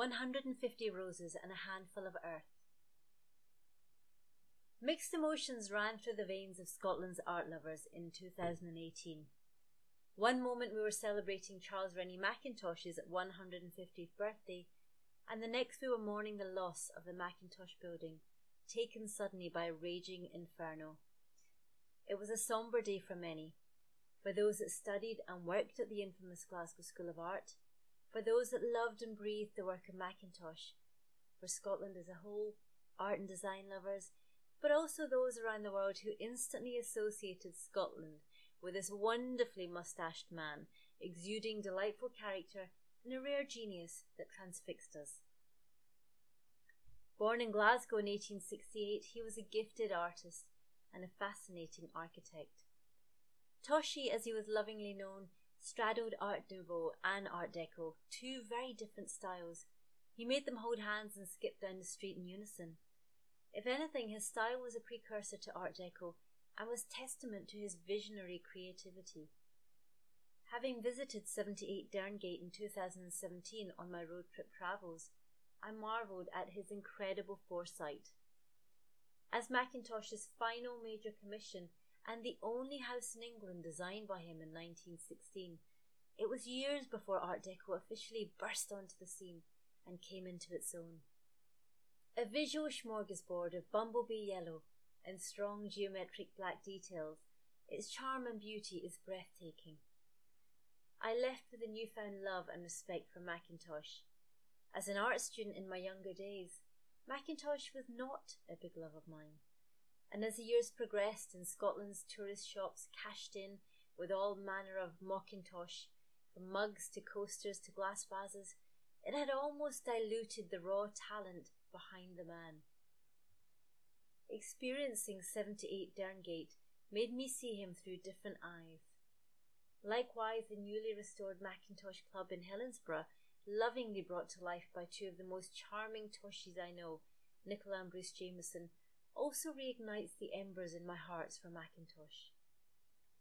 150 roses and a handful of earth. Mixed emotions ran through the veins of Scotland's art lovers in 2018. One moment we were celebrating Charles Rennie Mackintosh's 150th birthday, and the next we were mourning the loss of the Mackintosh building, taken suddenly by a raging inferno. It was a sombre day for many, for those that studied and worked at the infamous Glasgow School of Art, for those that loved and breathed the work of Mackintosh, for Scotland as a whole, art and design lovers, but also those around the world who instantly associated Scotland with this wonderfully moustached man, exuding delightful character and a rare genius that transfixed us. Born in Glasgow in 1868, he was a gifted artist and a fascinating architect. Toshi, as he was lovingly known, straddled Art Nouveau and Art Deco, two very different styles. He made them hold hands and skip down the street in unison. If anything, his style was a precursor to Art Deco and was testament to his visionary creativity. Having visited 78 Derngate in 2017 on my road trip travels, I marvelled at his incredible foresight. As Mackintosh's final major commission and the only house in England designed by him in 1916, it was years before Art Deco officially burst onto the scene and came into its own. A visual smorgasbord of bumblebee yellow and strong geometric black details, its charm and beauty is breathtaking. I left with a newfound love and respect for Mackintosh. As an art student in my younger days, Mackintosh was not a big love of mine. And as the years progressed and Scotland's tourist shops cashed in with all manner of Mackintosh, from mugs to coasters to glass vases, it had almost diluted the raw talent behind the man. Experiencing 78 Derngate made me see him through different eyes. Likewise, the newly restored Mackintosh Club in Helensburgh, lovingly brought to life by two of the most charming Toshis I know, Nicola and Bruce Jameson, also reignites the embers in my hearts for Mackintosh.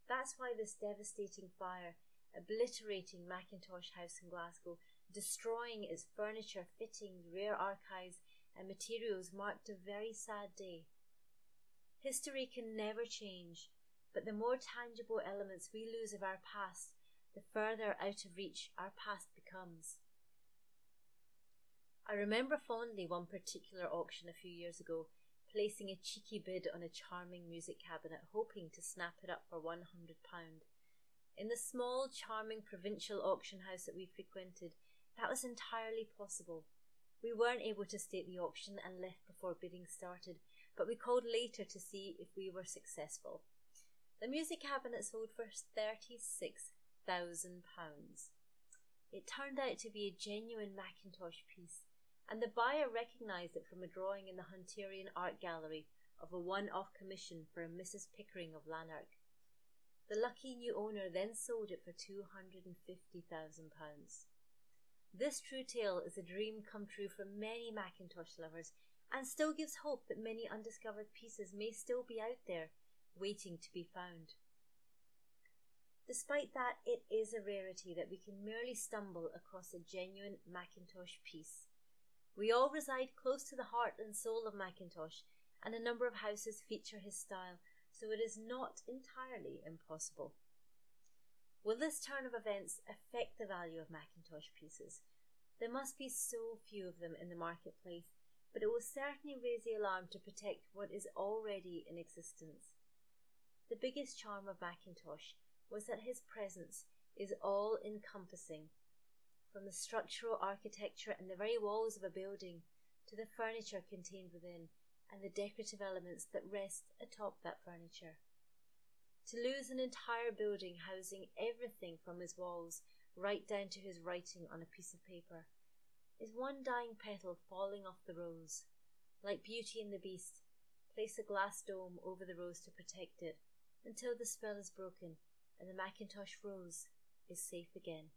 That's why this devastating fire, obliterating Mackintosh House in Glasgow, destroying its furniture, fittings, rare archives, and materials marked a very sad day. History can never change, but the more tangible elements we lose of our past, the further out of reach our past becomes. I remember fondly one particular auction a few years ago, placing a cheeky bid on a charming music cabinet, hoping to snap it up for £100. In the small, charming provincial auction house that we frequented, that was entirely possible. We weren't able to state the auction and left before bidding started, but we called later to see if we were successful. The music cabinet sold for £36,000. It turned out to be a genuine Mackintosh piece, and the buyer recognised it from a drawing in the Hunterian Art Gallery of a one off commission for a Mrs. Pickering of Lanark. The lucky new owner then sold it for £250,000. This true tale is a dream come true for many Mackintosh lovers and still gives hope that many undiscovered pieces may still be out there waiting to be found. Despite that, it is a rarity that we can merely stumble across a genuine Mackintosh piece. We all reside close to the heart and soul of Mackintosh, and a number of houses feature his style, so it is not entirely impossible. Will this turn of events affect the value of Mackintosh pieces? There must be so few of them in the marketplace, but it will certainly raise the alarm to protect what is already in existence. The biggest charm of Mackintosh was that his presence is all encompassing, from the structural architecture and the very walls of a building to the furniture contained within and the decorative elements that rest atop that furniture. To lose an entire building housing everything from his walls right down to his writing on a piece of paper is one dying petal falling off the rose. Like Beauty and the Beast, place a glass dome over the rose to protect it until the spell is broken and the Mackintosh rose is safe again.